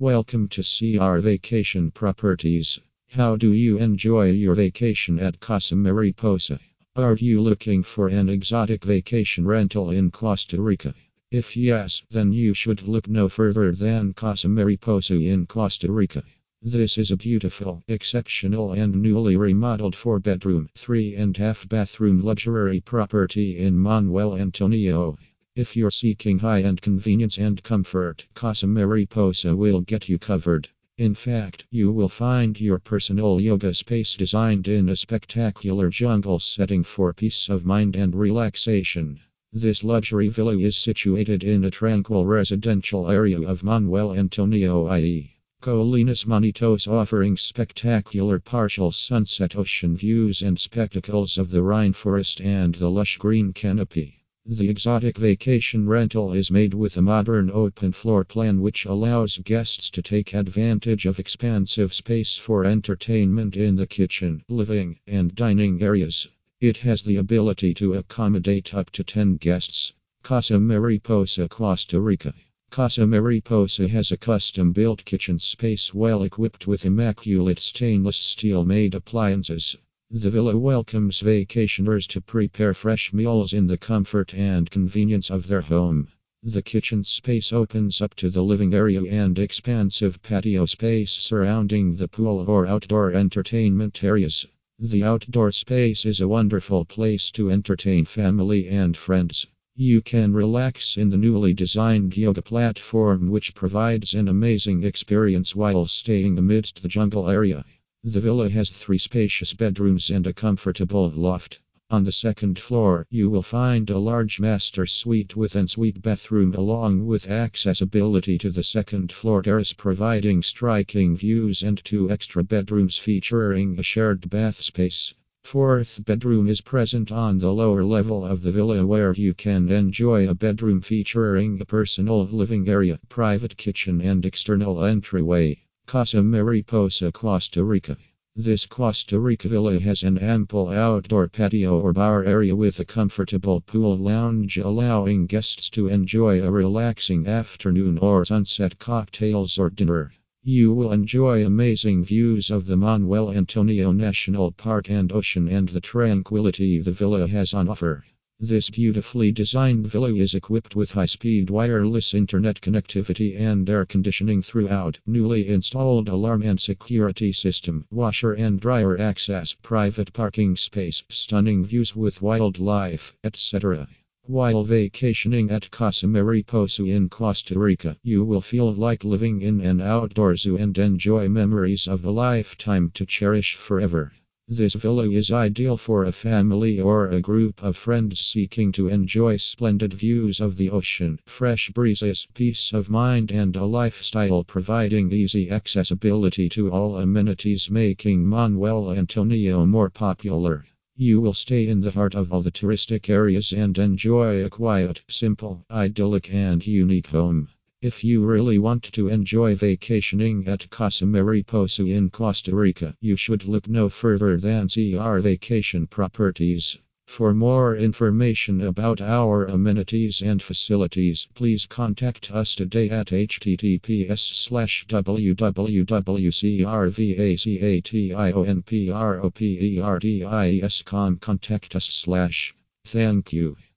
Welcome to CR Vacation Properties. How do you enjoy your vacation at Casa Mariposa? Are you looking for an exotic vacation rental in Costa Rica? If yes, then you should look no further than Casa Mariposa in Costa Rica. This is a beautiful, exceptional, and newly remodeled four bedroom, three and half bathroom luxury property in Manuel Antonio. If you're seeking high end convenience and comfort, Casa Mariposa will get you covered. In fact, you will find your personal yoga space designed in a spectacular jungle setting for peace of mind and relaxation. This luxury villa is situated in a tranquil residential area of Manuel Antonio IE. Colinas Manitos offering spectacular partial sunset ocean views and spectacles of the rainforest and the lush green canopy. The exotic vacation rental is made with a modern open floor plan which allows guests to take advantage of expansive space for entertainment in the kitchen, living, and dining areas. It has the ability to accommodate up to 10 guests. Casa Mariposa, Costa Rica. Casa Mariposa has a custom built kitchen space well equipped with immaculate stainless steel made appliances. The villa welcomes vacationers to prepare fresh meals in the comfort and convenience of their home. The kitchen space opens up to the living area and expansive patio space surrounding the pool or outdoor entertainment areas. The outdoor space is a wonderful place to entertain family and friends. You can relax in the newly designed yoga platform, which provides an amazing experience while staying amidst the jungle area. The villa has three spacious bedrooms and a comfortable loft. On the second floor, you will find a large master suite with ensuite bathroom along with accessibility to the second floor terrace providing striking views and two extra bedrooms featuring a shared bath space. Fourth bedroom is present on the lower level of the villa where you can enjoy a bedroom featuring a personal living area, private kitchen and external entryway. Casa Mariposa, Costa Rica. This Costa Rica villa has an ample outdoor patio or bar area with a comfortable pool lounge allowing guests to enjoy a relaxing afternoon or sunset cocktails or dinner. You will enjoy amazing views of the Manuel Antonio National Park and ocean and the tranquility the villa has on offer. This beautifully designed villa is equipped with high speed wireless internet connectivity and air conditioning throughout, newly installed alarm and security system, washer and dryer access, private parking space, stunning views with wildlife, etc. While vacationing at Casa Mariposa in Costa Rica, you will feel like living in an outdoor zoo and enjoy memories of a lifetime to cherish forever. This villa is ideal for a family or a group of friends seeking to enjoy splendid views of the ocean, fresh breezes, peace of mind, and a lifestyle providing easy accessibility to all amenities, making Manuel Antonio more popular. You will stay in the heart of all the touristic areas and enjoy a quiet, simple, idyllic, and unique home. If you really want to enjoy vacationing at Casa Mariposa in Costa Rica, you should look no further than CR Vacation Properties. For more information about our amenities and facilities, please contact us today at https www.crvacationproperties.com. Contact us slash. Thank you.